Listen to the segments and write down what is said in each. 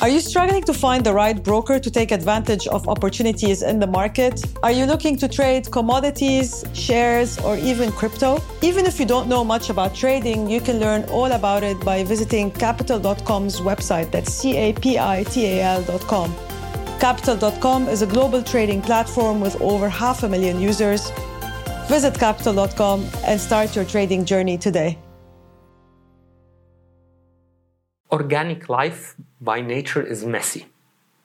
Are you struggling to find the right broker to take advantage of opportunities in the market? Are you looking to trade commodities, shares, or even crypto? Even if you don't know much about trading, you can learn all about it by visiting capital.com's website. That's C A P I T A L.com. Capital.com is a global trading platform with over half a million users. Visit capital.com and start your trading journey today. Organic life by nature is messy.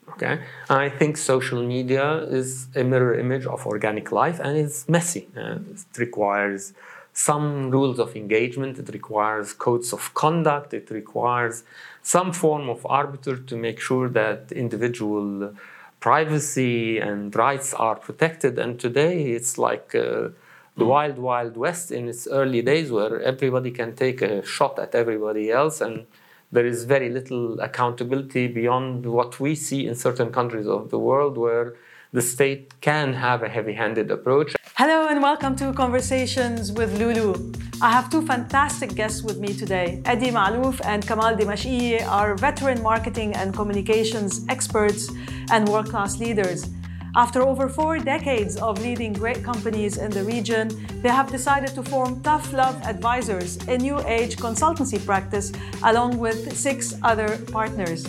Okay, I think social media is a mirror image of organic life, and it's messy. Uh, it requires some rules of engagement. It requires codes of conduct. It requires some form of arbiter to make sure that individual privacy and rights are protected. And today, it's like. Uh, the wild, wild west in its early days, where everybody can take a shot at everybody else, and there is very little accountability beyond what we see in certain countries of the world where the state can have a heavy handed approach. Hello, and welcome to Conversations with Lulu. I have two fantastic guests with me today. Eddie Malouf and Kamal Dimashqi are veteran marketing and communications experts and world class leaders. After over four decades of leading great companies in the region, they have decided to form Tough Love Advisors, a new age consultancy practice, along with six other partners.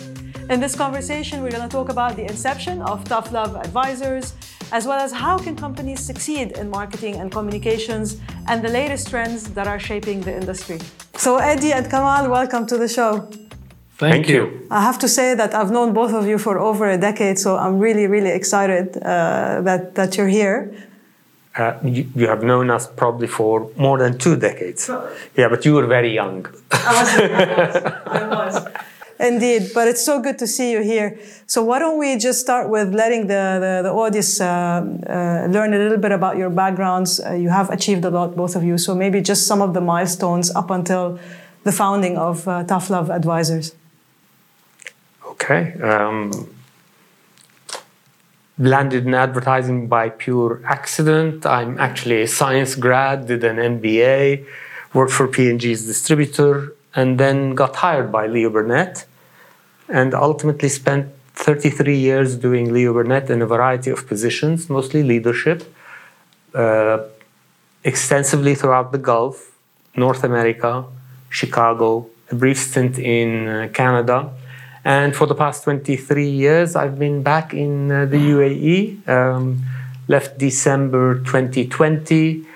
In this conversation, we're going to talk about the inception of Tough Love Advisors, as well as how can companies succeed in marketing and communications, and the latest trends that are shaping the industry. So, Eddie and Kamal, welcome to the show. Thank, Thank you. you. I have to say that I've known both of you for over a decade, so I'm really, really excited uh, that, that you're here. Uh, you, you, have known us probably for more than two decades. Yeah, but you were very young. I was. I was. I was. Indeed, but it's so good to see you here. So why don't we just start with letting the, the, the audience uh, uh, learn a little bit about your backgrounds. Uh, you have achieved a lot, both of you. So maybe just some of the milestones up until the founding of uh, Tough Love Advisors. Okay. Um, landed in advertising by pure accident. I'm actually a science grad, did an MBA, worked for P&G's distributor, and then got hired by Leo Burnett, and ultimately spent 33 years doing Leo Burnett in a variety of positions, mostly leadership, uh, extensively throughout the Gulf, North America, Chicago, a brief stint in uh, Canada and for the past 23 years, I've been back in uh, the UAE. Um, left December 2020.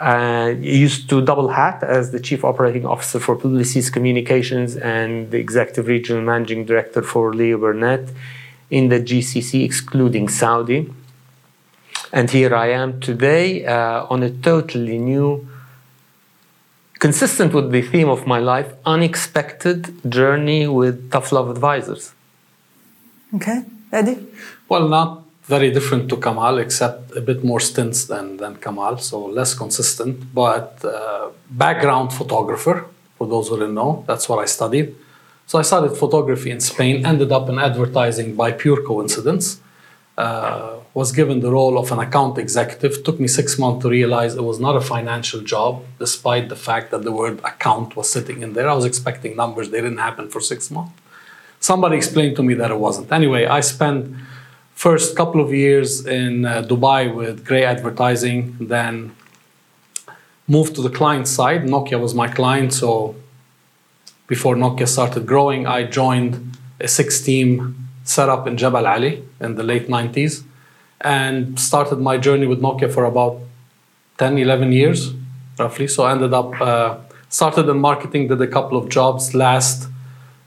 Uh, used to double hat as the chief operating officer for Publicis Communications and the executive regional managing director for Leo Burnett in the GCC, excluding Saudi. And here I am today uh, on a totally new consistent with the theme of my life, unexpected journey with tough love advisors. Okay, Eddie? Well, not very different to Kamal, except a bit more stints than, than Kamal, so less consistent. But uh, background photographer, for those who don't know, that's what I studied. So I studied photography in Spain, ended up in advertising by pure coincidence uh, was given the role of an account executive. Took me six months to realize it was not a financial job, despite the fact that the word account was sitting in there. I was expecting numbers, they didn't happen for six months. Somebody explained to me that it wasn't. Anyway, I spent first couple of years in uh, Dubai with Grey Advertising, then moved to the client side. Nokia was my client, so before Nokia started growing, I joined a six team set up in Jabal Ali in the late 90s and started my journey with Nokia for about 10, 11 years, roughly. So I ended up, uh, started in marketing, did a couple of jobs. Last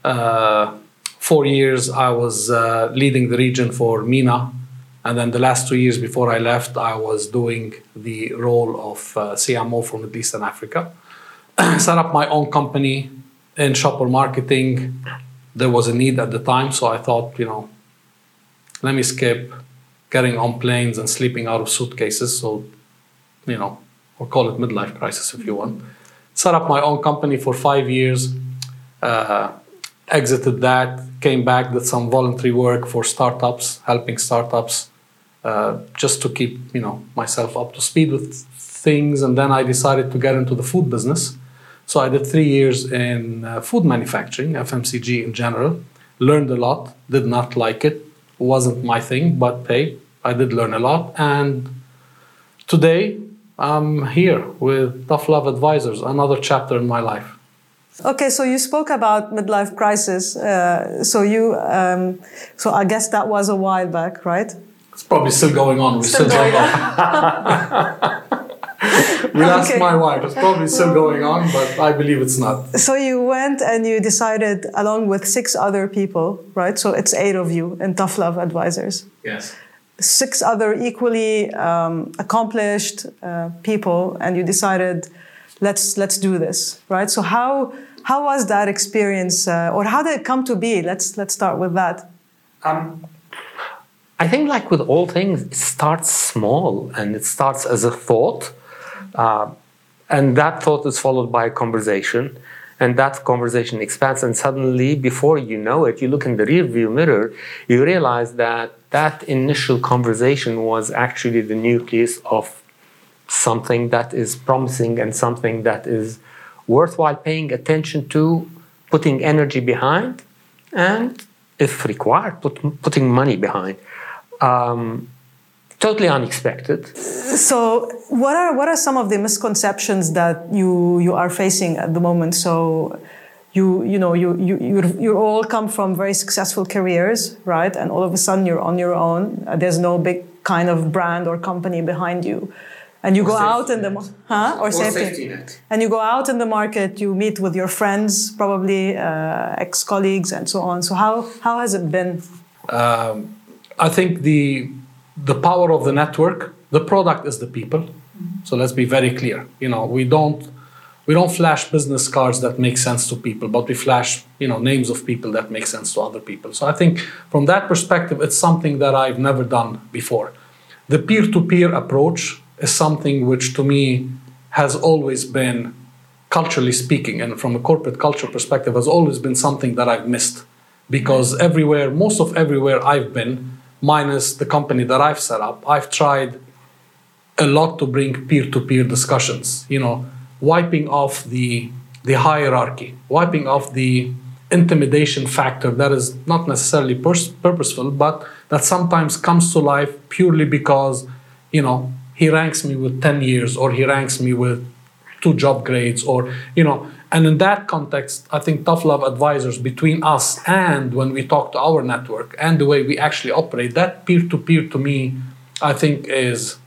uh, four years, I was uh, leading the region for MENA. And then the last two years before I left, I was doing the role of uh, CMO for Middle East and Africa. Set up my own company in shopper marketing, there was a need at the time. So I thought, you know, let me skip getting on planes and sleeping out of suitcases. So, you know, or call it midlife crisis if you want. Set up my own company for five years, uh, exited that, came back, did some voluntary work for startups, helping startups, uh, just to keep you know myself up to speed with things. And then I decided to get into the food business. So I did three years in uh, food manufacturing, FMCG in general, learned a lot, did not like it, wasn't my thing, but hey, I did learn a lot. And today I'm here with Tough Love Advisors, another chapter in my life. Okay, so you spoke about midlife crisis. Uh, so you, um, so I guess that was a while back, right? It's probably still going on. We Still still, going know. We'll ask my wife. It's probably still going on, but I believe it's not. So you went and you decided, along with six other people, right? So it's eight of you in Tough Love Advisors. Yes. Six other equally um, accomplished uh, people, and you decided, let's let's do this, right? So how how was that experience, uh, or how did it come to be? Let's let's start with that. Um, I think, like with all things, it starts small and it starts as a thought. Uh, and that thought is followed by a conversation. And that conversation expands. And suddenly, before you know it, you look in the rearview mirror, you realize that that initial conversation was actually the nucleus of something that is promising and something that is worthwhile paying attention to, putting energy behind, and if required, put, putting money behind. Um, totally unexpected. So, what are what are some of the misconceptions that you you are facing at the moment? So, you you know you you you you all come from very successful careers, right? And all of a sudden you're on your own. Uh, There's no big kind of brand or company behind you, and you Or go out in the net. mar- huh or, safety. net. And you go out in the market. You meet with your friends, probably uh, ex colleagues, and so on. So how how has it been? Um, I think the the power of the network, the product is the people. Mm-hmm. So let's be very clear. You know, we don't we don't flash business cards that make sense to people, but we flash you know names of people that make sense to other people. So I think from that perspective, it's something that I've never done before. The peer-to-peer approach is something which to me has always been culturally speaking and from a corporate culture perspective has always been something that I've missed because everywhere most of everywhere I've been minus the company that I've set up I've tried a lot to bring peer-to-peer discussions you know wiping off the the hierarchy wiping off the intimidation factor that is not necessarily pers- purposeful but that sometimes comes to life purely because you know he ranks me with 10 years or he ranks me with two job grades or you know and in that context i think tough love advisors between us and when we talk to our network and the way we actually operate that peer-to-peer to me i think is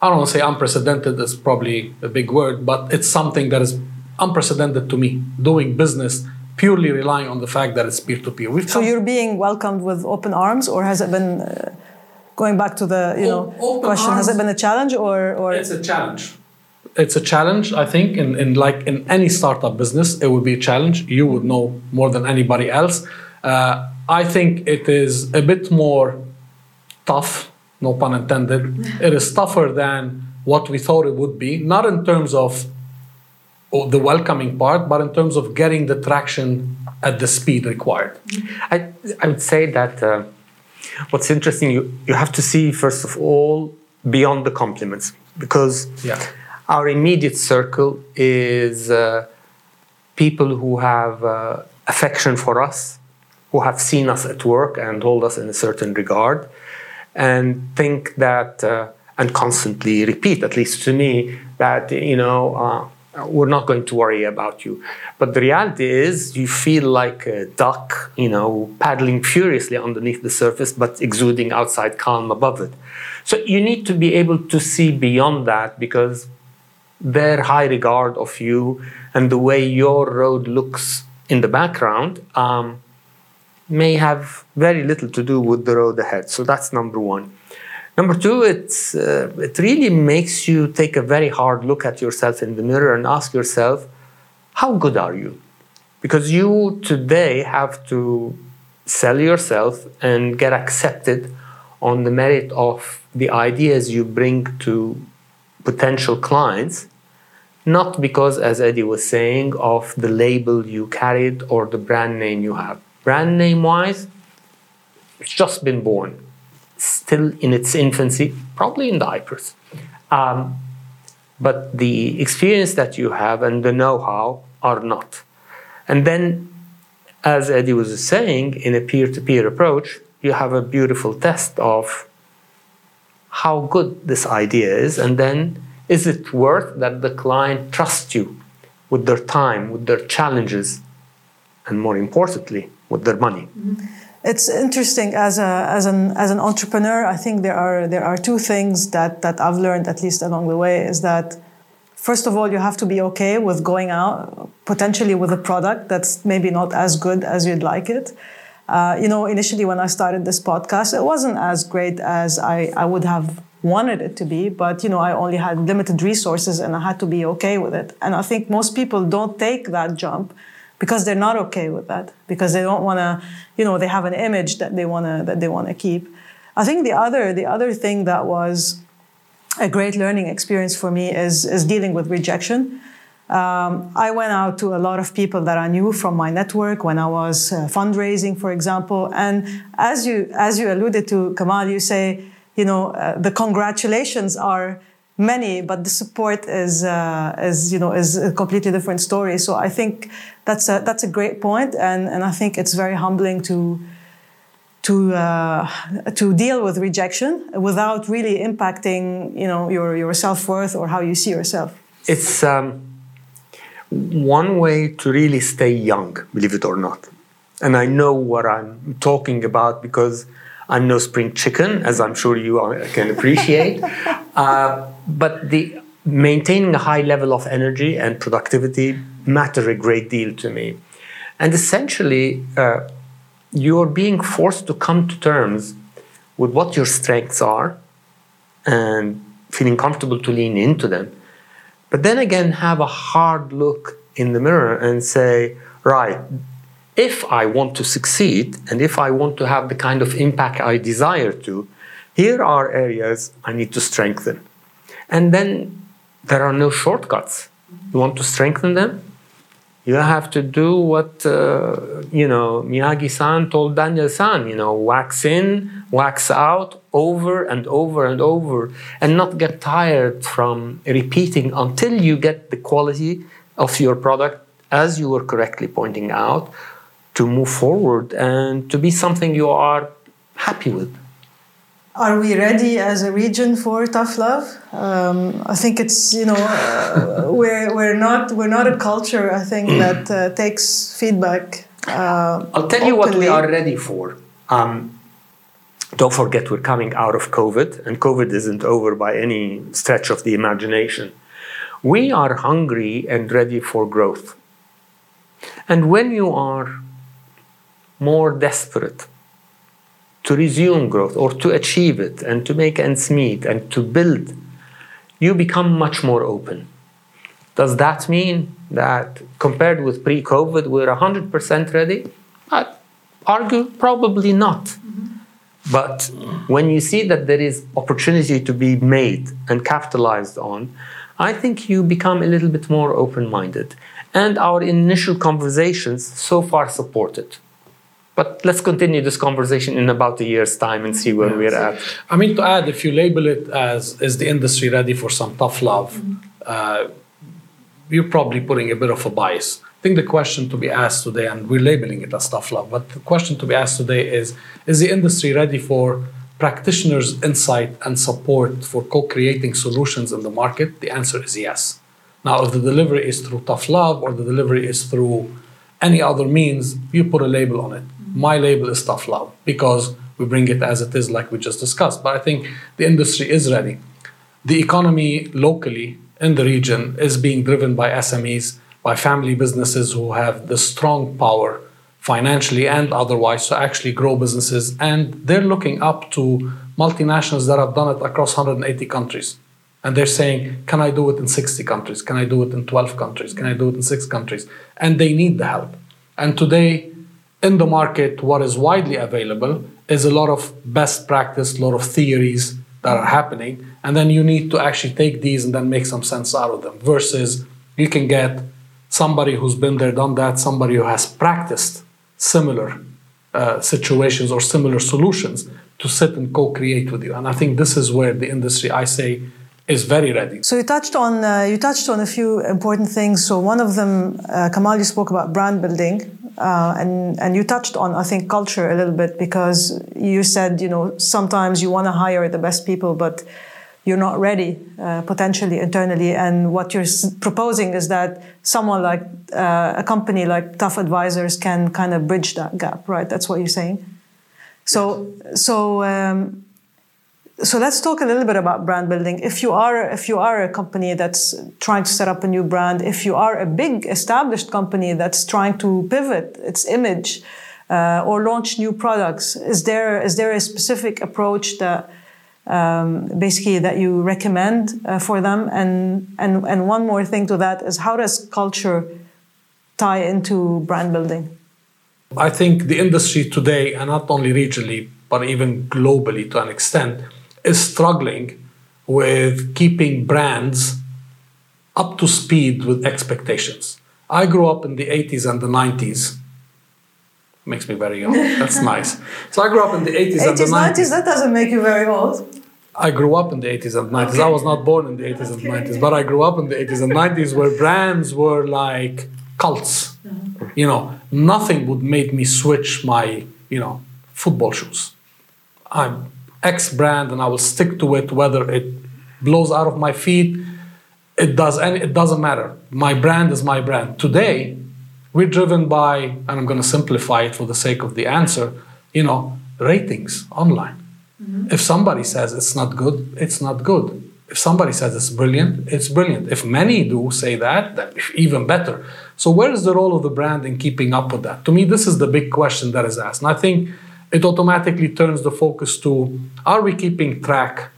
i don't want to say unprecedented is probably a big word but it's something that is unprecedented to me doing business purely relying on the fact that it's peer-to-peer So you're being welcomed with open arms, or has it been uh, going back to the you know open question? Has it been a challenge, or or it's a challenge it's a challenge i think in, in like in any startup business it would be a challenge. You would know more than anybody else. Uh, i think it is a bit more tough no pun intended. It is tougher than what we thought it would be not in terms of oh, the welcoming part but in terms of getting the traction at the speed required. I, I would say that uh, what's interesting, you, you have to see, first of all, beyond the compliments, because Yeah. Our immediate circle is uh, people who have uh, affection for us, who have seen us at work and hold us in a certain regard, and think that, uh, and constantly repeat, at least to me, that, you know, uh, we're not going to worry about you. But the reality is, you feel like a duck, you know, paddling furiously underneath the surface, but exuding outside calm above it. So you need to be able to see beyond that because their high regard of you and the way your road looks in the background um, may have very little to do with the road ahead. So that's number one. Number two, it's, uh, it really makes you take a very hard look at yourself in the mirror and ask yourself, how good are you? Because you today have to sell yourself and get accepted on the merit of the ideas you bring to potential clients, not because, as Eddie was saying, of the label you carried or the brand name you have. Brand name wise, it's just been born, still in its infancy, probably in diapers. Um, but the experience that you have and the know how are not. And then as Eddie was saying, in a peer to peer approach, you have a beautiful test of how good this idea is, and then is it worth that the client trusts you with their time, with their challenges, and more importantly, with their money? Mm-hmm. It's interesting as a as an as an entrepreneur. I think there are there are two things that that I've learned at least along the way is that first of all you have to be okay with going out potentially with a product that's maybe not as good as you'd like it. Uh, you know, initially when I started this podcast, it wasn't as great as I, I would have wanted it to be, but you know, I only had limited resources and I had to be okay with it. And I think most people don't take that jump because they're not okay with that because they don't want to you know they have an image that they want to that they want to keep i think the other the other thing that was a great learning experience for me is is dealing with rejection um, I went out to a lot of people that I knew from my network when I was uh, fundraising, for example. And as you as you alluded to, Kamal, you say, you know, uh, the congratulations are many, but the support is uh, is you know is a completely different story. So I think that's a that's a great point, and and I think it's very humbling to to uh, to deal with rejection without really impacting you know your your self worth or how you see yourself. It's um, one way to really stay young, believe it or not, and I know what I'm talking about because I'm no spring chicken, as I'm sure you can appreciate. uh, but the maintaining a high level of energy and productivity matter a great deal to me. And essentially, uh, you're being forced to come to terms with what your strengths are and feeling comfortable to lean into them. But then again, have a hard look in the mirror and say, right, if I want to succeed and if I want to have the kind of impact I desire to, here are areas I need to strengthen. And then there are no shortcuts. You want to strengthen them? You have to do what, uh, you know, Miyagi san told Daniel san, you know, wax in, wax out, over and over and over, and not get tired from repeating until you get the quality of your product, as you were correctly pointing out, to move forward and to be something you are happy with. Are we ready as a region for tough love? Um, I think it's you know uh, we're we're not we're not a culture I think that uh, takes feedback. Uh, I'll tell you what we are ready for. Um, don't forget we're coming out of COVID, and COVID isn't over by any stretch of the imagination. We are hungry and ready for growth. And when you are more desperate to resume growth or to achieve it and to make ends meet and to build, you become much more open. Does that mean that compared with pre COVID, we're 100% ready? I argue probably not. Mm-hmm. But when you see that there is opportunity to be made and capitalized on, I think you become a little bit more open minded. And our initial conversations so far support it. But let's continue this conversation in about a year's time and see where yeah. we're at. I mean, to add, if you label it as is the industry ready for some tough love, mm-hmm. uh, you're probably putting a bit of a bias. I think the question to be asked today, and we're labeling it as tough love, but the question to be asked today is Is the industry ready for practitioners' insight and support for co creating solutions in the market? The answer is yes. Now, if the delivery is through tough love or the delivery is through any other means, you put a label on it my label is tough love because we bring it as it is, like we just discussed. But I think the industry is ready. The economy locally in the region is being driven by SMEs, by family businesses who have the strong power financially and otherwise to actually grow businesses. And they're looking up to multinationals that have done it across 180 countries. And they're saying, Can I do it in 60 countries? Can I do it in 12 countries? Can I do it in six countries? And they need the help. And today, in the market, what is widely available is a lot of best practice, a lot of theories that are happening. And then you need to actually take these and then make some sense out of them. Versus you can get somebody who's been there, done that, somebody who has practiced similar uh, situations or similar solutions to sit and co create with you. And I think this is where the industry, I say, is very ready. So you touched on uh, you touched on a few important things. So one of them, uh, Kamal, you spoke about brand building, uh, and and you touched on I think culture a little bit because you said you know sometimes you want to hire the best people, but you're not ready uh, potentially internally. And what you're proposing is that someone like uh, a company like Tough Advisors can kind of bridge that gap, right? That's what you're saying. So so. Um, so let's talk a little bit about brand building. If you are if you are a company that's trying to set up a new brand, if you are a big established company that's trying to pivot its image uh, or launch new products, is there is there a specific approach that um, basically that you recommend uh, for them? And and and one more thing to that is how does culture tie into brand building? I think the industry today, and not only regionally but even globally to an extent is struggling with keeping brands up to speed with expectations. I grew up in the 80s and the 90s. Makes me very young. That's nice. So I grew up in the 80s, 80s and the 90s. 90s, that doesn't make you very old. I grew up in the 80s and 90s. Okay. I was not born in the 80s okay. and 90s, but I grew up in the 80s and 90s where brands were like cults. Mm-hmm. You know, nothing would make me switch my, you know, football shoes. I'm X brand and I will stick to it whether it blows out of my feet. It does any it doesn't matter. My brand is my brand. Today, we're driven by, and I'm gonna simplify it for the sake of the answer, you know, ratings online. Mm-hmm. If somebody says it's not good, it's not good. If somebody says it's brilliant, it's brilliant. If many do say that, then even better. So where is the role of the brand in keeping up with that? To me, this is the big question that is asked. And I think it automatically turns the focus to are we keeping track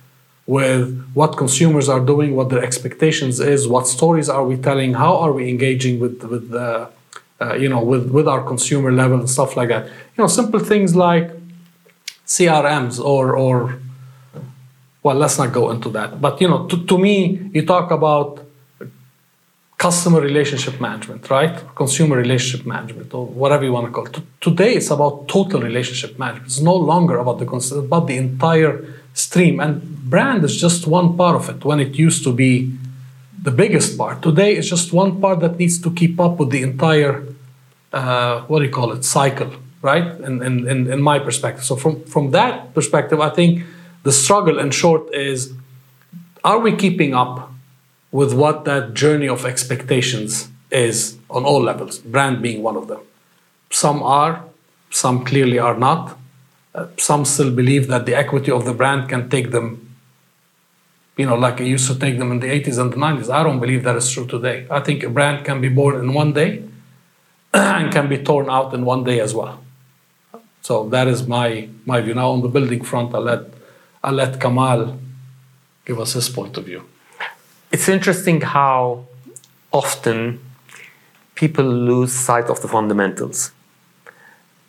with what consumers are doing, what their expectations is, what stories are we telling, how are we engaging with with the uh, you know with with our consumer level and stuff like that. You know, simple things like CRMs or or well, let's not go into that. But you know, to, to me, you talk about customer relationship management, right? Consumer relationship management, or whatever you want to call it. Today, it's about total relationship management. It's no longer about the consumer, about the entire stream. And brand is just one part of it. When it used to be the biggest part, today it's just one part that needs to keep up with the entire, uh, what do you call it, cycle, right? In, in, in, in my perspective. So from from that perspective, I think the struggle, in short, is: Are we keeping up? With what that journey of expectations is on all levels, brand being one of them. Some are, some clearly are not. Uh, some still believe that the equity of the brand can take them, you know, like it used to take them in the 80s and the 90s. I don't believe that is true today. I think a brand can be born in one day and can be torn out in one day as well. So that is my, my view. Now on the building front, I'll let, I'll let Kamal give us his point of view. It's interesting how often people lose sight of the fundamentals.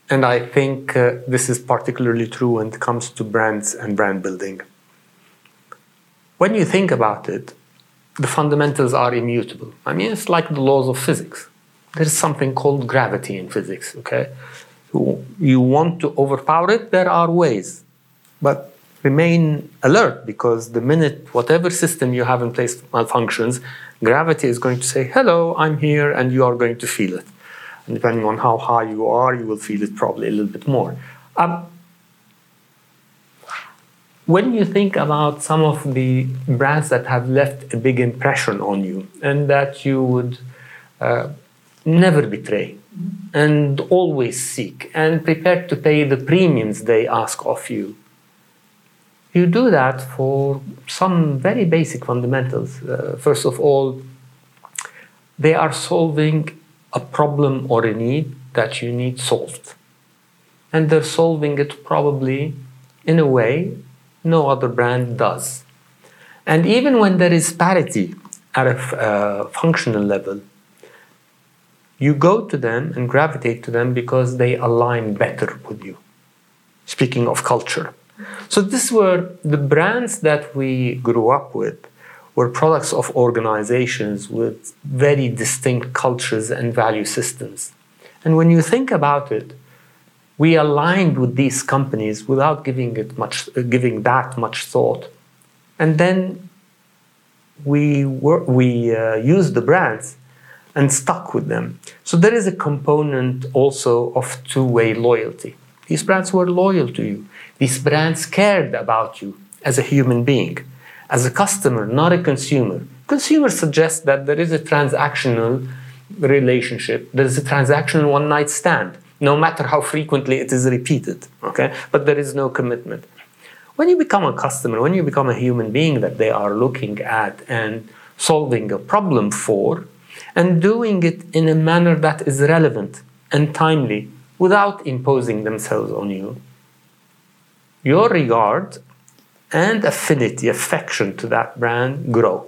And I think uh, this is particularly true when it comes to brands and brand building. When you think about it, the fundamentals are immutable. I mean, it's like the laws of physics. There's something called gravity in physics, okay? You want to overpower it, there are ways. But remain alert because the minute whatever system you have in place malfunctions, gravity is going to say, hello, I'm here, and you are going to feel it. And depending on how high you are, you will feel it probably a little bit more. Um, when you think about some of the brands that have left a big impression on you and that you would uh, never betray and always seek and prepared to pay the premiums they ask of you, you do that for some very basic fundamentals. Uh, first of all, they are solving a problem or a need that you need solved. And they're solving it probably in a way no other brand does. And even when there is parity at a uh, functional level, you go to them and gravitate to them because they align better with you. Speaking of culture. So these were the brands that we grew up with were products of organizations with very distinct cultures and value systems. And when you think about it, we aligned with these companies without giving it much, uh, giving that much thought, and then we we uh, used the brands and stuck with them. So there is a component also of two way loyalty. These brands were loyal to you, these brands cared about you as a human being, as a customer, not a consumer. Consumers suggest that there is a transactional relationship, there is a transactional one night stand, no matter how frequently it is repeated, okay? But there is no commitment. When you become a customer, when you become a human being that they are looking at and solving a problem for, and doing it in a manner that is relevant and timely without imposing themselves on you, your regard and affinity, affection to that brand grow.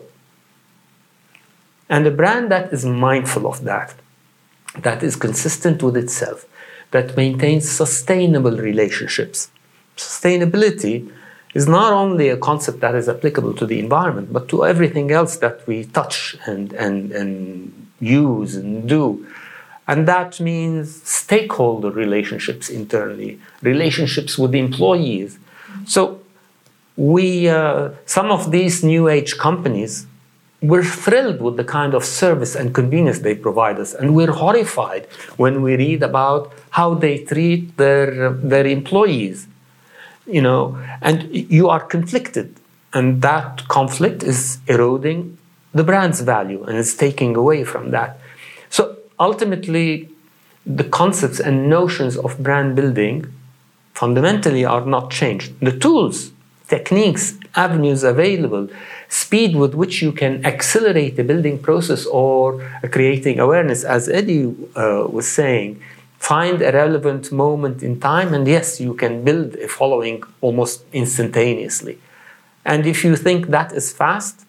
And a brand that is mindful of that, that is consistent with itself, that maintains sustainable relationships. Sustainability is not only a concept that is applicable to the environment, but to everything else that we touch and, and, and use and do. And that means stakeholder relationships internally, relationships with employees. So we, uh, some of these new age companies, we're thrilled with the kind of service and convenience they provide us, and we're horrified when we read about how they treat their their employees you know, and you are conflicted. And that conflict is eroding the brand's value and it's taking away from that. Ultimately, the concepts and notions of brand building fundamentally are not changed. The tools, techniques, avenues available, speed with which you can accelerate the building process or creating awareness, as Eddie uh, was saying, find a relevant moment in time, and yes, you can build a following almost instantaneously. And if you think that is fast,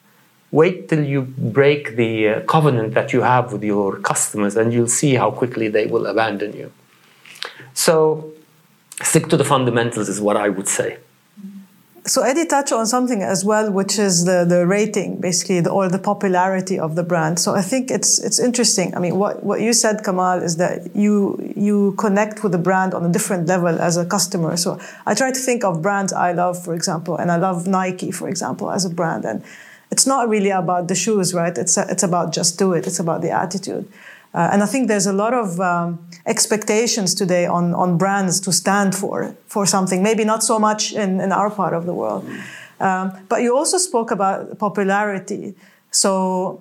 wait till you break the uh, covenant that you have with your customers, and you'll see how quickly they will abandon you. So, stick to the fundamentals, is what I would say. So Eddie touched on something as well, which is the, the rating, basically, the, or the popularity of the brand. So I think it's it's interesting. I mean, what, what you said, Kamal, is that you you connect with the brand on a different level as a customer. So I try to think of brands I love, for example, and I love Nike, for example, as a brand. And it's not really about the shoes, right? It's it's about just do it. It's about the attitude. Uh, and I think there's a lot of um, expectations today on, on brands to stand for for something. Maybe not so much in, in our part of the world. Um, but you also spoke about popularity. So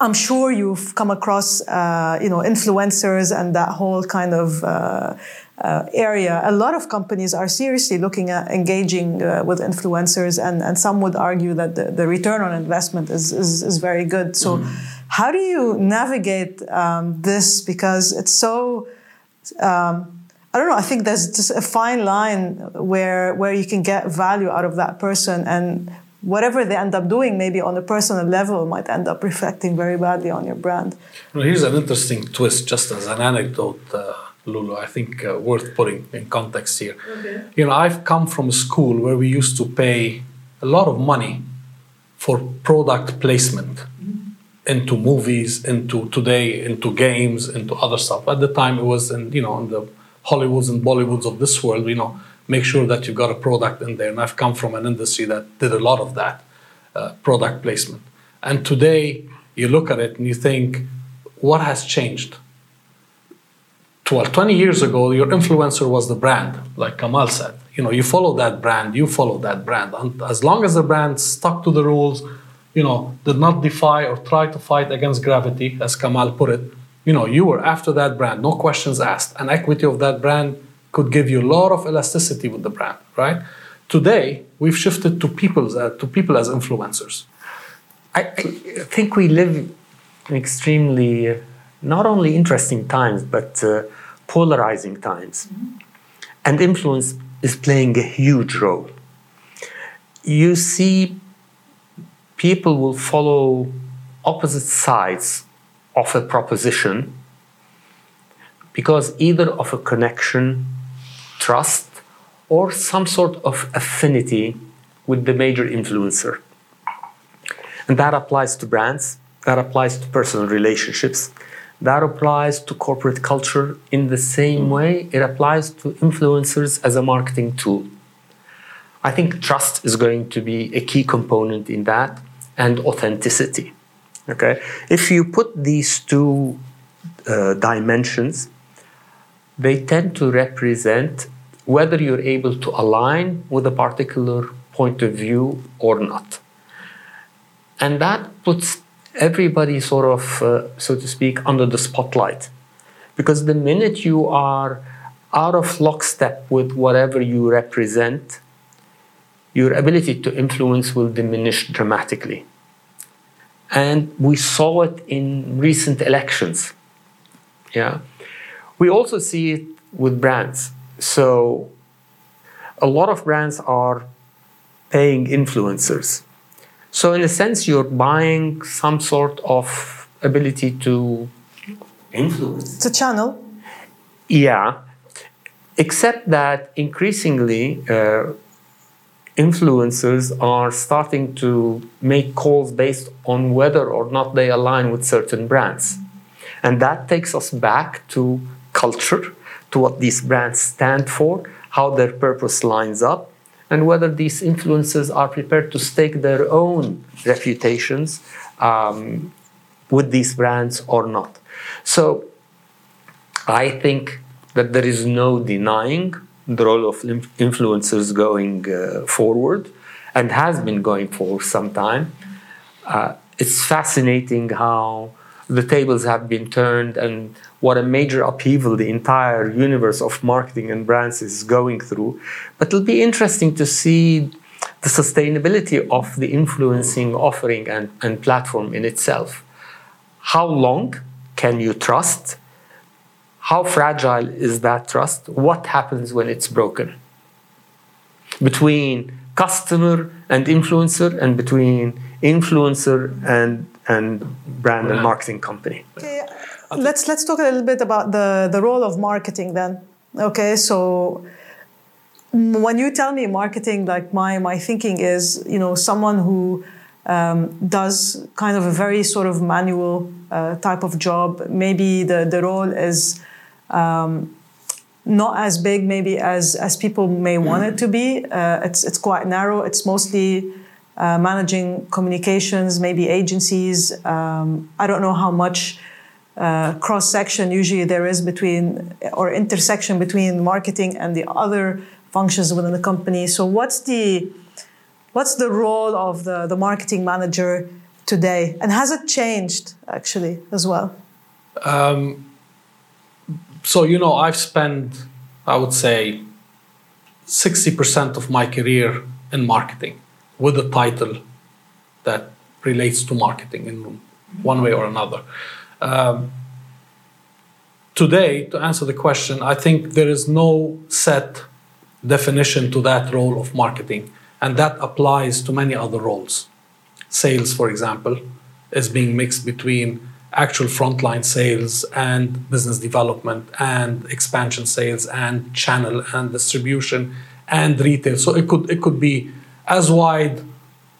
I'm sure you've come across, uh, you know, influencers and that whole kind of uh, uh, area. A lot of companies are seriously looking at engaging uh, with influencers, and, and some would argue that the, the return on investment is, is, is very good. So. Mm how do you navigate um, this? Because it's so. Um, I don't know. I think there's just a fine line where where you can get value out of that person, and whatever they end up doing, maybe on a personal level, might end up reflecting very badly on your brand. Well, here's an interesting twist, just as an anecdote, uh, Lulu. I think uh, worth putting in context here. Okay. You know, I've come from a school where we used to pay a lot of money for product placement. Mm-hmm into movies, into today, into games, into other stuff. At the time, it was in you know in the Hollywoods and Bollywoods of this world. You know, make sure that you've got a product in there. And I've come from an industry that did a lot of that uh, product placement. And today, you look at it and you think, what has changed? 12, 20 years ago, your influencer was the brand, like Kamal said. You know, you follow that brand, you follow that brand. And as long as the brand stuck to the rules, you know, did not defy or try to fight against gravity, as Kamal put it, you know, you were after that brand, no questions asked. And equity of that brand could give you a lot of elasticity with the brand, right? Today, we've shifted to people's uh, to people as influencers. I, I, think we live in extremely uh, not only interesting times but uh, polarizing times, mm-hmm. and influence is playing a huge role. You see people will follow opposite sides of a proposition because either of a connection, trust, or some sort of affinity with the major influencer. And that applies to brands, that applies to personal relationships, that applies to corporate culture in the same way it applies to influencers as a marketing tool. I think trust is going to be a key component in that and authenticity. Okay, if you put these two uh, dimensions, they tend to represent whether you're able to align with a particular point of view or not. And that puts everybody sort of, uh, so to speak, under the spotlight. Because the minute you are out of lockstep with whatever you represent, your ability to influence will diminish dramatically. And we saw it in recent elections. Yeah. We also see it with brands. So a lot of brands are paying influencers. So in a sense, you're buying some sort of ability to influence. It's a channel. Yeah, except that increasingly uh, influencers are starting to make calls based on whether or not they align with certain brands. And that takes us back to culture, to what these brands stand for, how their purpose lines up, and whether these influencers are prepared to stake their own reputations um, with these brands or not. So I think that there is no denying the role of influencers going uh, forward and has been going for some time. Uh, it's fascinating how the tables have been turned and what a major upheaval the entire universe of marketing and brands is going through. But it'll be interesting to see the sustainability of the influencing offering and, and platform in itself. How long can you trust? How fragile is that trust? What happens when it's broken? Between customer and influencer, and between influencer and, and brand and marketing company. Okay, let's let's talk a little bit about the the role of marketing then. Okay, so when you tell me marketing, like my my thinking is, you know, someone who um, does kind of a very sort of manual uh, type of job. Maybe the the role is um, not as big, maybe as as people may want it to be. Uh, it's it's quite narrow. It's mostly uh, managing communications, maybe agencies. Um, I don't know how much uh, cross section usually there is between or intersection between marketing and the other functions within the company. So what's the what's the role of the, the marketing manager today, and has it changed actually as well? Um, so you know, I've spent I would say sixty percent of my career in marketing with a title that relates to marketing in one way or another. Um, today, to answer the question, I think there is no set definition to that role of marketing, and that applies to many other roles. Sales, for example, is being mixed between actual frontline sales and business development and expansion sales and channel and distribution and retail. So it could it could be as wide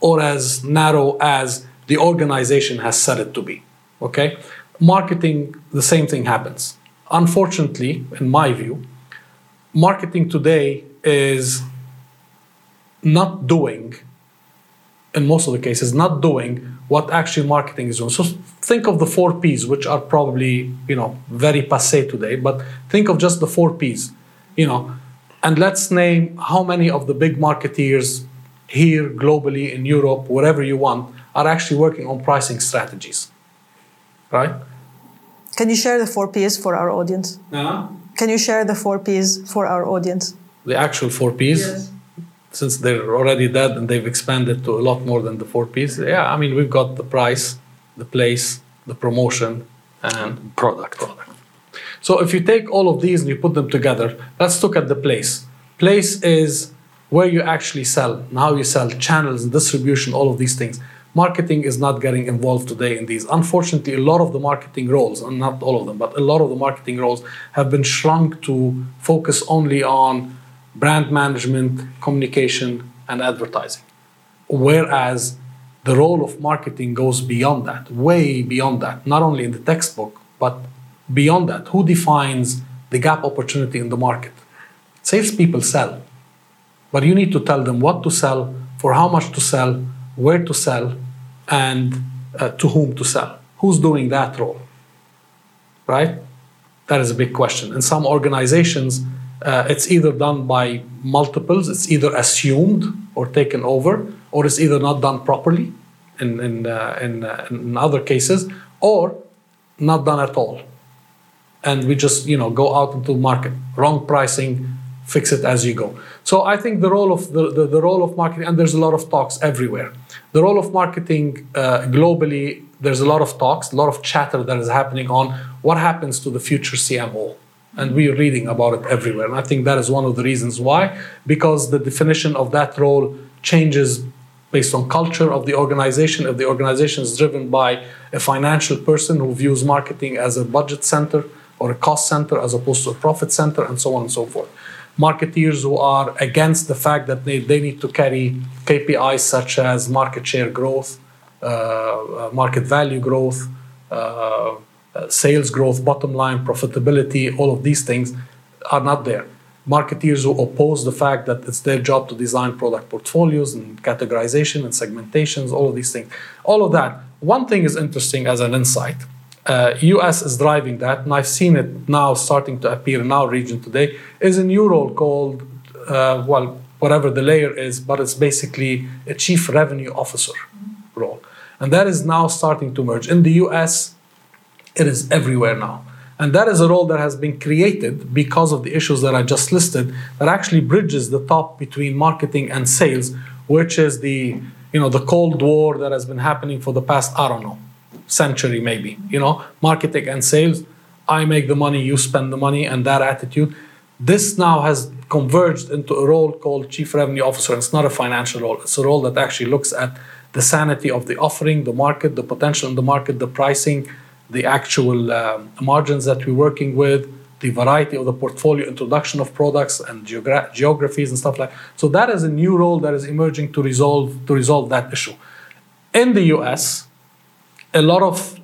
or as narrow as the organization has set it to be. Okay? marketing, the same thing happens. Unfortunately, in my view, marketing today is not doing, in most of the cases, not doing what actually marketing is doing. So think of the four P's, which are probably you know very passe today, but think of just the four P's, you know, and let's name how many of the big marketeers here globally in Europe, wherever you want, are actually working on pricing strategies, right? Can you share the four P's for our audience? Uh-huh. Can you share the four P's for our audience? The actual four P's? Yes. Since they're already dead and they've expanded to a lot more than the four P's. Yeah, I mean, we've got the price, the place, the promotion, and product. product. So if you take all of these and you put them together, let's look at the place. Place is where you actually sell and how you sell, channels, and distribution, all of these things marketing is not getting involved today in these. Unfortunately, a lot of the marketing roles, and not all of them, but a lot of the marketing roles have been shrunk to focus only on brand management, communication, and advertising. Whereas the role of marketing goes beyond that, way beyond that, not only in the textbook, but beyond that. Who defines the gap opportunity in the market? Salespeople sell, but you need to tell them what to sell, for how much to sell, where to sell, and uh, to whom to sell. Who's doing that role? Right? That is a big question. In some organizations, uh, it's either done by multiples, it's either assumed or taken over, or it's either not done properly in, in, uh, in, uh, in other cases, or not done at all. And we just, you know, go out into the market, wrong pricing, fix it as you go. So I think the role of the, the, the role of marketing, and there's a lot of talks everywhere. The role of marketing uh, globally, there's a lot of talks, a lot of chatter that is happening on what happens to the future CMO. And we are reading about it everywhere. And I think that is one of the reasons why, because the definition of that role changes based on culture of the organization. If the organization is driven by a financial person who views marketing as a budget center or a cost center as opposed to a profit center, and so on and so forth. Marketeers who are against the fact that they, they need to carry KPIs such as market share growth, uh, uh market value growth, uh, uh, sales growth, bottom line, profitability, all of these things are not there. Marketeers who oppose the fact that it's their job to design product portfolios and categorization and segmentations, all of these things. All of that. One thing is interesting as an insight. Uh, US is driving that, and I've seen it now starting to appear in our region today, is a new role called, uh, well, whatever the layer is, but it's basically a chief revenue officer role. And that is now starting to merge. In the US, it is everywhere now. And that is a role that has been created because of the issues that I just listed that actually bridges the top between marketing and sales, which is the you know the cold war that has been happening for the past I don't know century maybe you know marketing and sales I make the money you spend the money and that attitude this now has converged into a role called chief revenue officer it's not a financial role it's a role that actually looks at the sanity of the offering the market the potential in the market the pricing the actual um, margins that we're working with, the variety of the portfolio, introduction of products and geogra- geographies and stuff like. So that is a new role that is emerging to resolve to resolve that issue. In the U.S., a lot of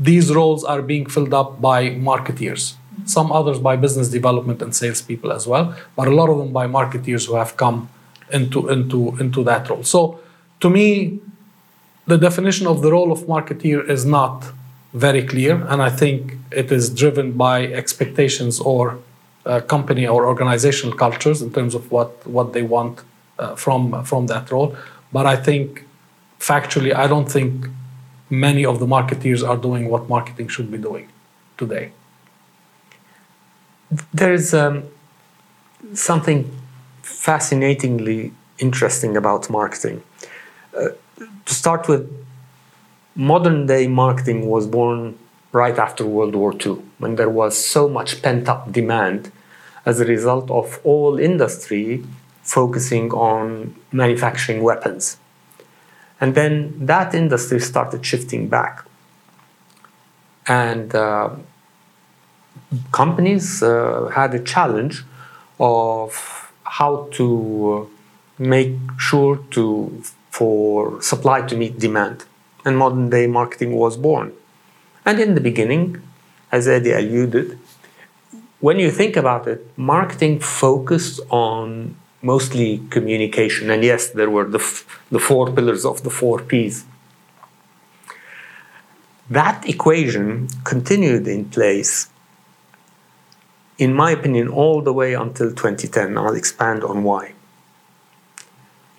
these roles are being filled up by marketeers. Some others by business development and salespeople as well, but a lot of them by marketeers who have come into into into that role. So, to me, the definition of the role of marketeer is not very clear, and I think it is driven by expectations or uh, company or organizational cultures in terms of what what they want uh, from from that role. But I think factually, I don't think many of the marketeers are doing what marketing should be doing today. There's um, something fascinatingly interesting about marketing. Uh, to start with, modern day marketing was born right after World War II, when there was so much pent up demand as a result of all industry focusing on manufacturing weapons. And then that industry started shifting back. And uh, companies uh, had a challenge of how to make sure to for supply to meet demand and modern day marketing was born. And in the beginning, as Eddie alluded, when you think about it, marketing focused on mostly communication. And yes, there were the, f- the four pillars of the four P's. That equation continued in place, in my opinion, all the way until 2010. I'll expand on why.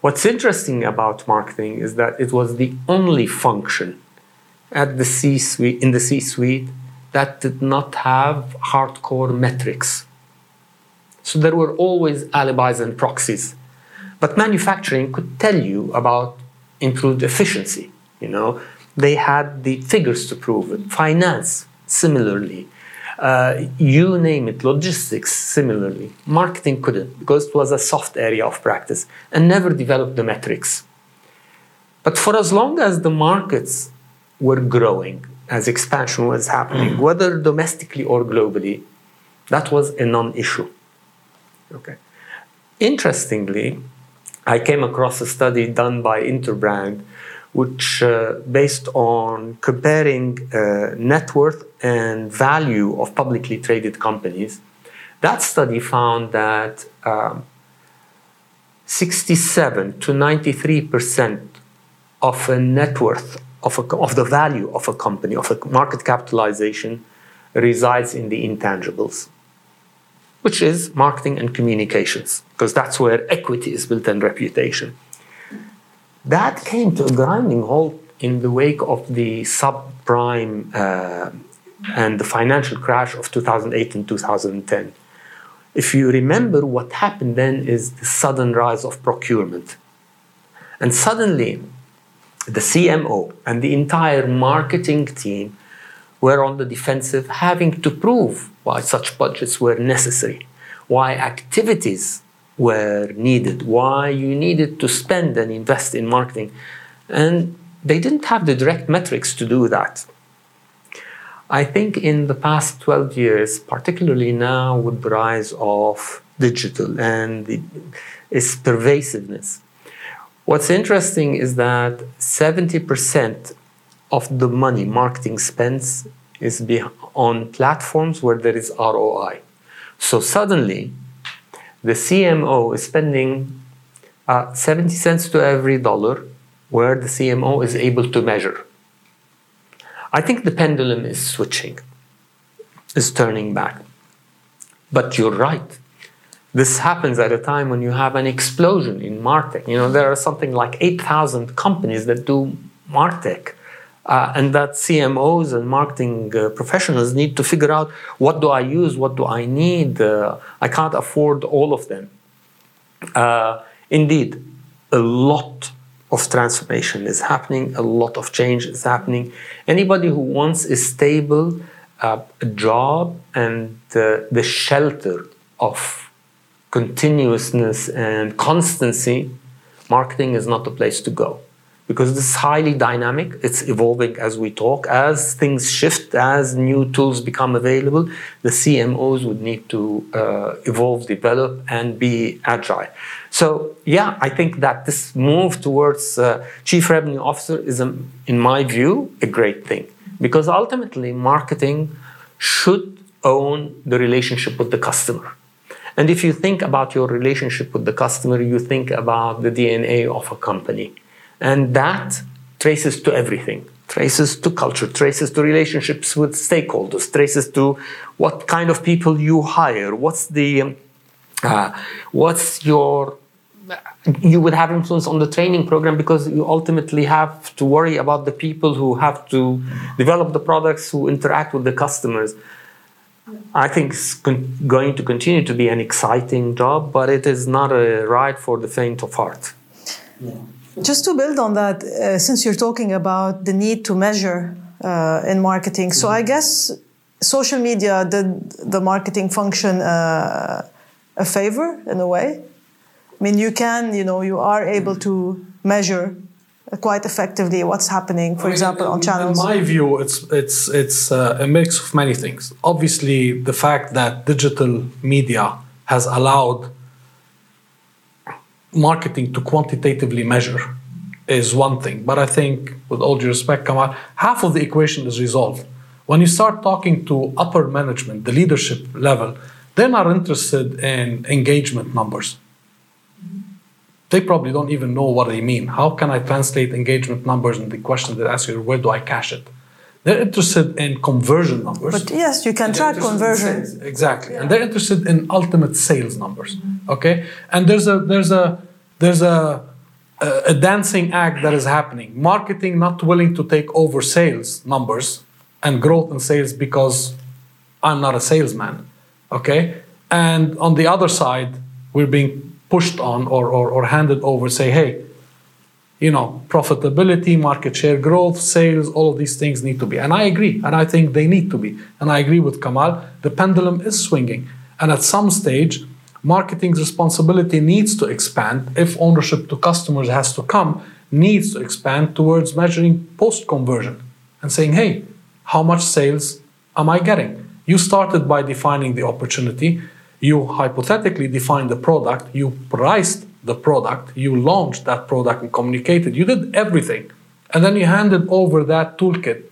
What's interesting about marketing is that it was the only function at the C-suite in the C-suite that did not have hardcore metrics. So there were always alibis and proxies. But manufacturing could tell you about improved efficiency. You know, they had the figures to prove it. Finance, similarly. Uh, you name it, logistics, similarly. Marketing couldn't because it was a soft area of practice and never developed the metrics. But for as long as the markets were growing, as expansion was happening, whether domestically or globally, that was a non issue. Okay. Interestingly, I came across a study done by Interbrand which uh, based on comparing uh, net worth and value of publicly traded companies, that study found that um, 67 to 93 percent of a net worth of, a, of the value of a company, of a market capitalization, resides in the intangibles, which is marketing and communications, because that's where equity is built and reputation. That came to a grinding halt in the wake of the subprime uh, and the financial crash of 2008 and 2010. If you remember, what happened then is the sudden rise of procurement. And suddenly, the CMO and the entire marketing team were on the defensive, having to prove why such budgets were necessary, why activities were needed, why you needed to spend and invest in marketing. And they didn't have the direct metrics to do that. I think in the past 12 years, particularly now with the rise of digital and the, its pervasiveness, what's interesting is that 70% of the money marketing spends is on platforms where there is ROI. So suddenly, the CMO is spending uh, 70 cents to every dollar where the CMO is able to measure. I think the pendulum is switching, is turning back. But you're right. This happens at a time when you have an explosion in Martech. You know, there are something like 8,000 companies that do Martech. Uh, and that CMOs and marketing uh, professionals need to figure out what do I use, what do I need. Uh, I can't afford all of them. Uh, indeed, a lot of transformation is happening, a lot of change is happening. Anybody who wants a stable uh, job and uh, the shelter of continuousness and constancy, marketing is not the place to go because it's highly dynamic. It's evolving as we talk. As things shift, as new tools become available, the CMOs would need to uh, evolve, develop, and be agile. So, yeah, I think that this move towards uh, chief revenue officer is, a, in my view, a great thing because ultimately marketing should own the relationship with the customer. And if you think about your relationship with the customer, you think about the DNA of a company. And that traces to everything. Traces to culture, traces to relationships with stakeholders, traces to what kind of people you hire, what's the uh, what's your you would have influence on the training program because you ultimately have to worry about the people who have to develop the products who interact with the customers. I think it's going to continue to be an exciting job but it is not a ride for the faint of heart. Yeah. Just to build on that, uh, since you're talking about the need to measure uh, in marketing, so I guess social media did the marketing function uh, a favor in a way. I mean, you can, you know, you are able to measure quite effectively what's happening, for I mean, example, on channels. In my view, it's it's it's uh, a mix of many things. Obviously, the fact that digital media has allowed marketing to quantitatively measure is one thing. But I think, with all due respect, Kamal, half of the equation is resolved. When you start talking to upper management, the leadership level, they're not interested in engagement numbers. They probably don't even know what they mean. How can I translate engagement numbers? And the question they ask you, where do I cash it? They're interested in conversion numbers. But yes, you can track conversion. Exactly, yeah. and they're interested in ultimate sales numbers. Mm-hmm. Okay, and there's a there's a there's a a dancing act that is happening. Marketing not willing to take over sales numbers and growth in sales because I'm not a salesman. Okay, and on the other side, we're being pushed on or or, or handed over. Say, hey you know, profitability, market share growth, sales, all of these things need to be. And I agree, and I think they need to be. And I agree with Kamal, the pendulum is swinging. And at some stage, marketing's responsibility needs to expand if ownership to customers has to come, needs to expand towards measuring post conversion and saying, hey, how much sales am I getting? You started by defining the opportunity, you hypothetically defined the product, you priced the product, you launched that product and communicated, you did everything. And then you handed over that toolkit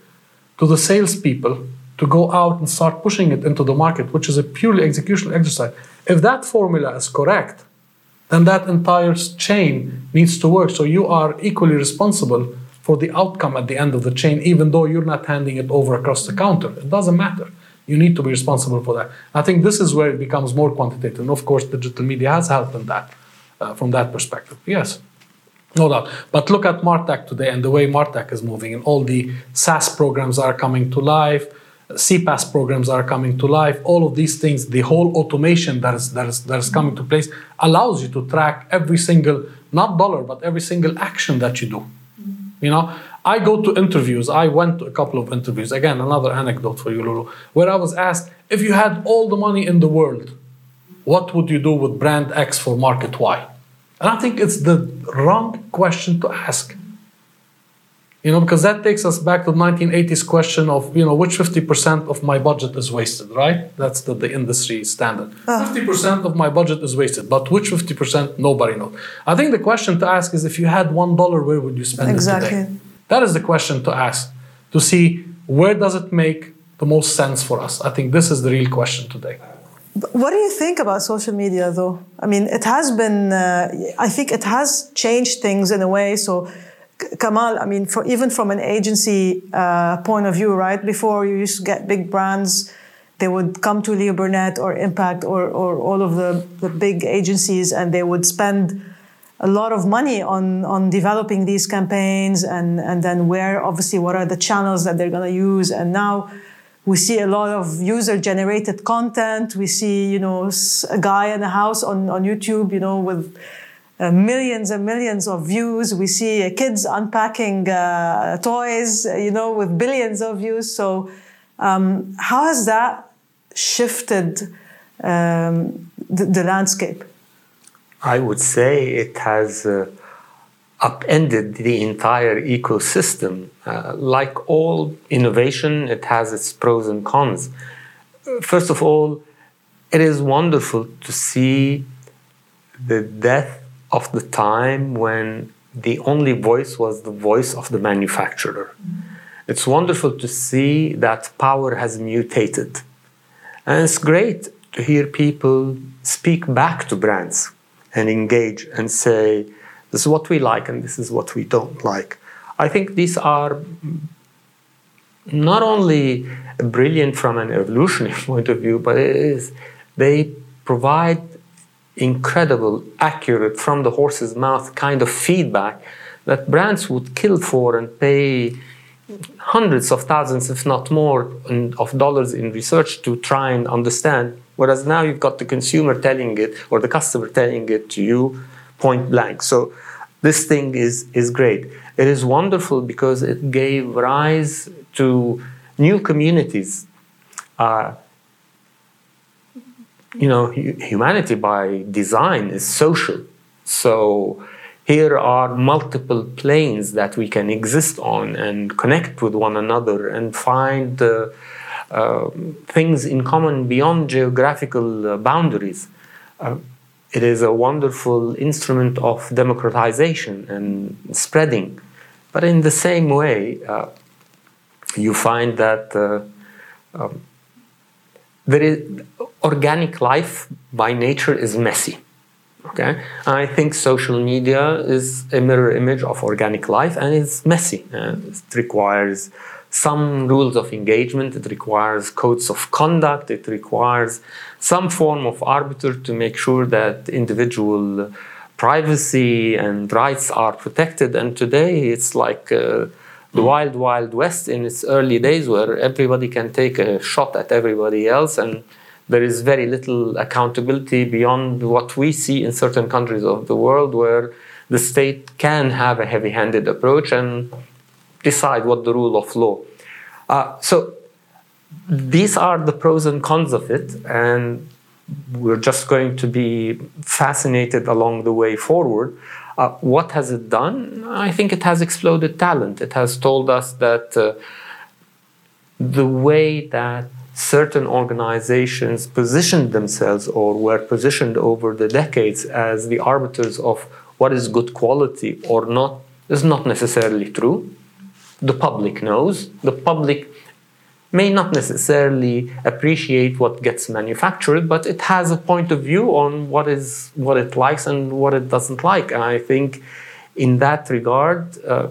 to the salespeople to go out and start pushing it into the market, which is a purely executional exercise. If that formula is correct, then that entire chain needs to work. So you are equally responsible for the outcome at the end of the chain, even though you're not handing it over across the counter. It doesn't matter. You need to be responsible for that. I think this is where it becomes more quantitative. And of course, digital media has helped in that uh, from that perspective. Yes. No doubt. But look at Martech today and the way Martech is moving, and all the SaaS programs are coming to life, CPaaS programs are coming to life. All of these things, the whole automation that is that is that is coming to place, allows you to track every single not dollar, but every single action that you do. Mm-hmm. You know, I go to interviews. I went to a couple of interviews. Again, another anecdote for you, Lulu, where I was asked if you had all the money in the world, what would you do with brand X for market Y? And I think it's the wrong question to ask. You know, because that takes us back to the 1980s question of, you know, which 50% of my budget is wasted, right? That's the, the industry standard. Uh. 50% of my budget is wasted, but which 50% nobody knows. I think the question to ask is if you had one dollar, where would you spend exactly. it today? That is the question to ask to see where does it make the most sense for us. I think this is the real question today. What do you think about social media, though? I mean, it has been, uh, I think it has changed things in a way. So, Kamal, I mean, for, even from an agency uh, point of view, right? Before you used to get big brands, they would come to Leo Burnett or Impact or, or all of the, the big agencies and they would spend a lot of money on, on developing these campaigns and, and then where, obviously, what are the channels that they're going to use. And now, we see a lot of user generated content. We see, you know, a guy in a house on, on YouTube, you know, with uh, millions and millions of views. We see uh, kids unpacking uh, toys, you know, with billions of views. So, um, how has that shifted um, the, the, landscape? I would say it has uh, upended the entire ecosystem. Uh, like all innovation, it has its pros and cons. First of all, it is wonderful to see the death of the time when the only voice was the voice of the manufacturer. It's wonderful to see that power has mutated. And it's great to hear people speak back to brands and engage and say, this is what we like and this is what we don't like. I think these are not only brilliant from an evolutionary point of view, but it is, they provide incredible, accurate, from the horse's mouth kind of feedback that brands would kill for and pay hundreds of thousands, if not more, of dollars in research to try and understand. Whereas now you've got the consumer telling it or the customer telling it to you point blank. So this thing is, is great. It is wonderful because it gave rise to new communities. Uh, you know, humanity by design is social. So here are multiple planes that we can exist on and connect with one another and find uh, uh, things in common beyond geographical uh, boundaries. It is a wonderful instrument of democratization and spreading. But in the same way, uh, you find that uh, um, there is organic life by nature is messy. Okay, I think social media is a mirror image of organic life, and it's messy. Uh, it requires some rules of engagement, it requires codes of conduct, it requires some form of arbiter to make sure that individual privacy and rights are protected. And today it's like uh, the wild, wild west in its early days where everybody can take a shot at everybody else and there is very little accountability beyond what we see in certain countries of the world where the state can have a heavy handed approach and decide what the rule of law. Uh, so these are the pros and cons of it, and we're just going to be fascinated along the way forward. Uh, what has it done? I think it has exploded talent. It has told us that uh, the way that certain organizations positioned themselves or were positioned over the decades as the arbiters of what is good quality or not is not necessarily true. The public knows. The public may not necessarily appreciate what gets manufactured, but it has a point of view on what is what it likes and what it doesn't like. And I think, in that regard, uh,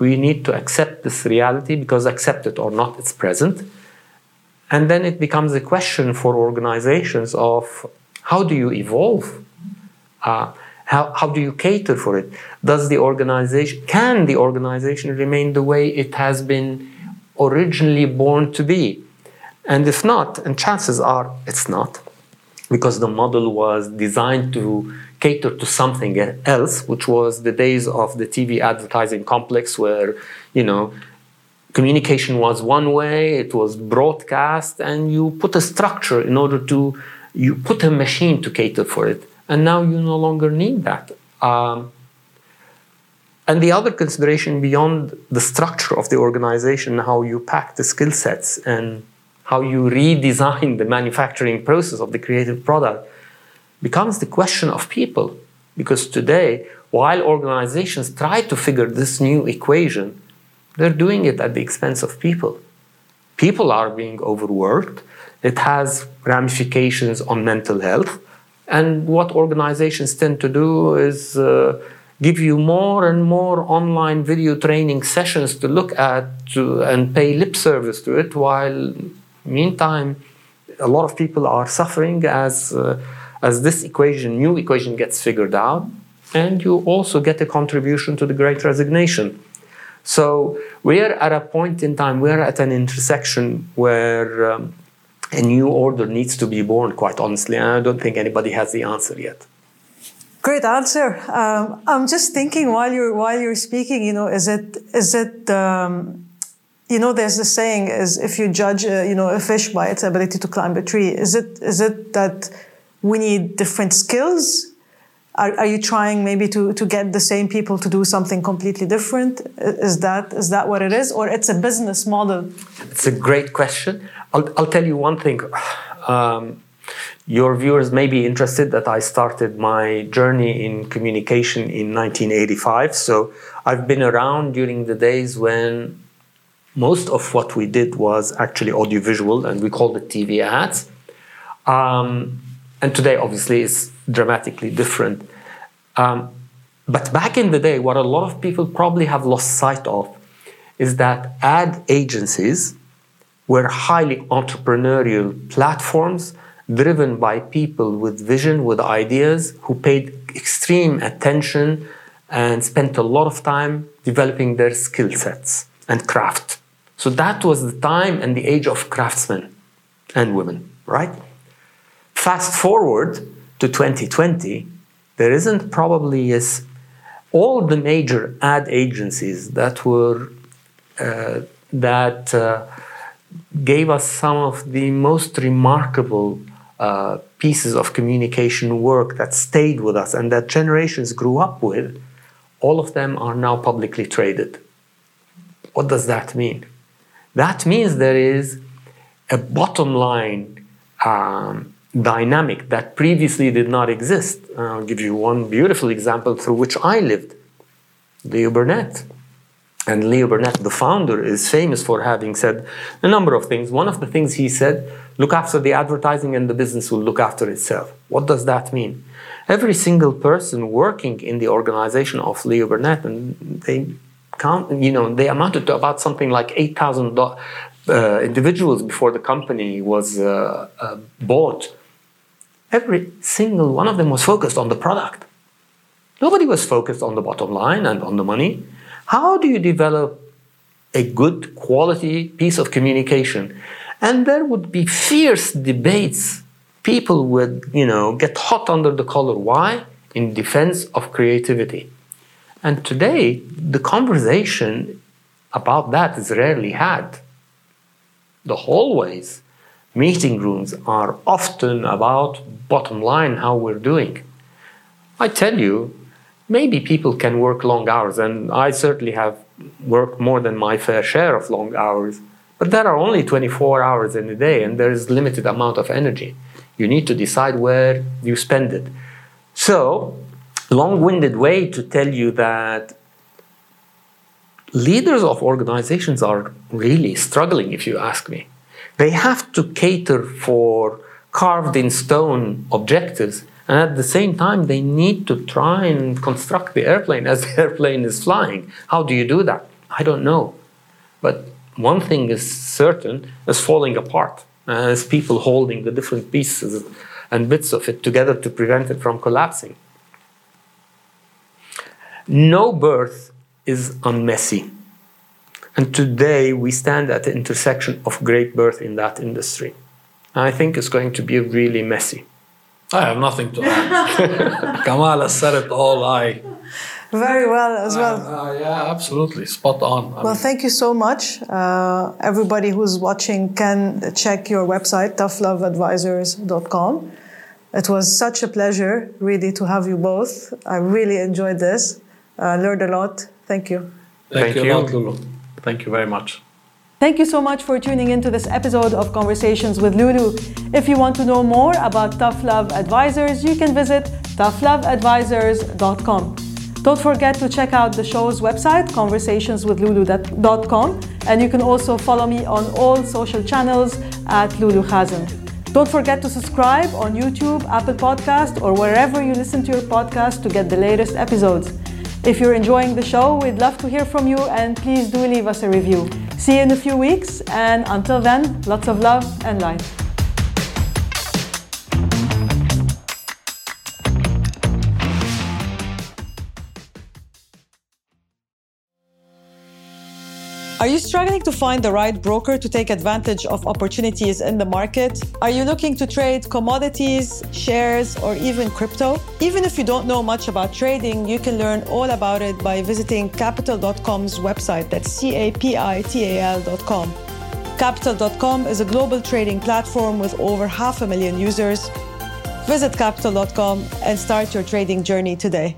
We need to accept this reality because, accept it or not, it's present. And then it becomes a question for organizations of how do you evolve? Uh, how, how do you cater for it? Does the organization, can the organization remain the way it has been originally born to be? And if not, and chances are it's not, because the model was designed to cater to something else, which was the days of the TV advertising complex where, you know, communication was one way, it was broadcast, and you put a structure in order to, you put a machine to cater for it and now you no longer need that. Um, and the other consideration beyond the structure of the organization, how you pack the skill sets and how you redesign the manufacturing process of the creative product, becomes the question of people. Because today, while organizations try to figure this new equation, they're doing it at the expense of people. People are being overworked. It has ramifications on mental health. And what organizations tend to do is uh, give you more and more online video training sessions to look at to, and pay lip service to it, while meantime, a lot of people are suffering as, uh, as this equation, new equation gets figured out, and you also get a contribution to the great resignation. So we are at a point in time, we are at an intersection where um, a new order needs to be born, quite honestly. And I don't think anybody has the answer yet. Great answer. Um, I'm just thinking while you're while you're speaking, you know, is it is it um, you know, there's the saying is if you judge, uh, you know, a fish by its ability to climb a tree, is it is it that we need different skills? Are, are you trying maybe to, to get the same people to do something completely different? Is that is that what it is, or it's a business model? It's a great question. I'll, I'll tell you one thing. Um, your viewers may be interested that I started my journey in communication in 1985. So I've been around during the days when most of what we did was actually audiovisual and we called it TV ads. Um, and today, obviously, is dramatically different. Um, but back in the day, what a lot of people probably have lost sight of is that ad agencies were highly entrepreneurial platforms driven by people with vision, with ideas, who paid extreme attention and spent a lot of time developing their skill sets and craft. So that was the time and the age of craftsmen and women, right? Fast forward to 2020, there isn't probably as all the major ad agencies that were uh, that uh, gave us some of the most remarkable uh, pieces of communication work that stayed with us and that generations grew up with, all of them are now publicly traded. What does that mean? That means there is a bottom line um, dynamic that previously did not exist. I'll give you one beautiful example through which I lived Leo Burnett. And Leo Burnett, the founder, is famous for having said a number of things. One of the things he said look after the advertising and the business will look after itself. What does that mean? Every single person working in the organization of Leo Burnett, and they count, you know, they amounted to about something like 8,000 uh, individuals before the company was uh, uh, bought. Every single one of them was focused on the product. Nobody was focused on the bottom line and on the money. How do you develop a good quality piece of communication? And there would be fierce debates. People would, you know, get hot under the collar. Why? In defense of creativity. And today, the conversation about that is rarely had. The hallways, meeting rooms are often about bottom line, how we're doing. I tell you, maybe people can work long hours, and I certainly have worked more than my fair share of long hours. But there are only 24 hours in a day, and there is limited amount of energy. You need to decide where you spend it. So, long-winded way to tell you that leaders of organizations are really struggling, if you ask me. They have to cater for carved in stone objectives and at the same time, they need to try and construct the airplane as the airplane is flying. How do you do that? I don't know. But one thing is certain is falling apart. Uh, as people holding the different pieces and bits of it together to prevent it from collapsing. No birth is unmessy. And today we stand at the intersection of great birth in that industry. I think it's going to be really messy. I have nothing to add. Kamal has said it all. I very well as well. Uh, yeah, absolutely, spot on. I well, mean, thank you so much. Uh, everybody who's watching can check your website, toughloveadvisors.com. It was such a pleasure, really, to have you both. I really enjoyed this. Uh, learned a lot. Thank you. Thank, thank you, you. Lot, Lulu. Thank you very much. Thank you so much for tuning into this episode of Conversations with Lulu. If you want to know more about Tough Love Advisors, you can visit toughloveadvisors.com. Don't forget to check out the show's website, conversationswithlulu.com, and you can also follow me on all social channels at Lulu Khazem. Don't forget to subscribe on YouTube, Apple Podcast, or wherever you listen to your podcast to get the latest episodes. If you're enjoying the show, we'd love to hear from you and please do leave us a review. See you in a few weeks, and until then, lots of love and light. Are you struggling to find the right broker to take advantage of opportunities in the market? Are you looking to trade commodities, shares, or even crypto? Even if you don't know much about trading, you can learn all about it by visiting capital.com's website. That's C A P I T A L.com. Capital.com is a global trading platform with over half a million users. Visit capital.com and start your trading journey today.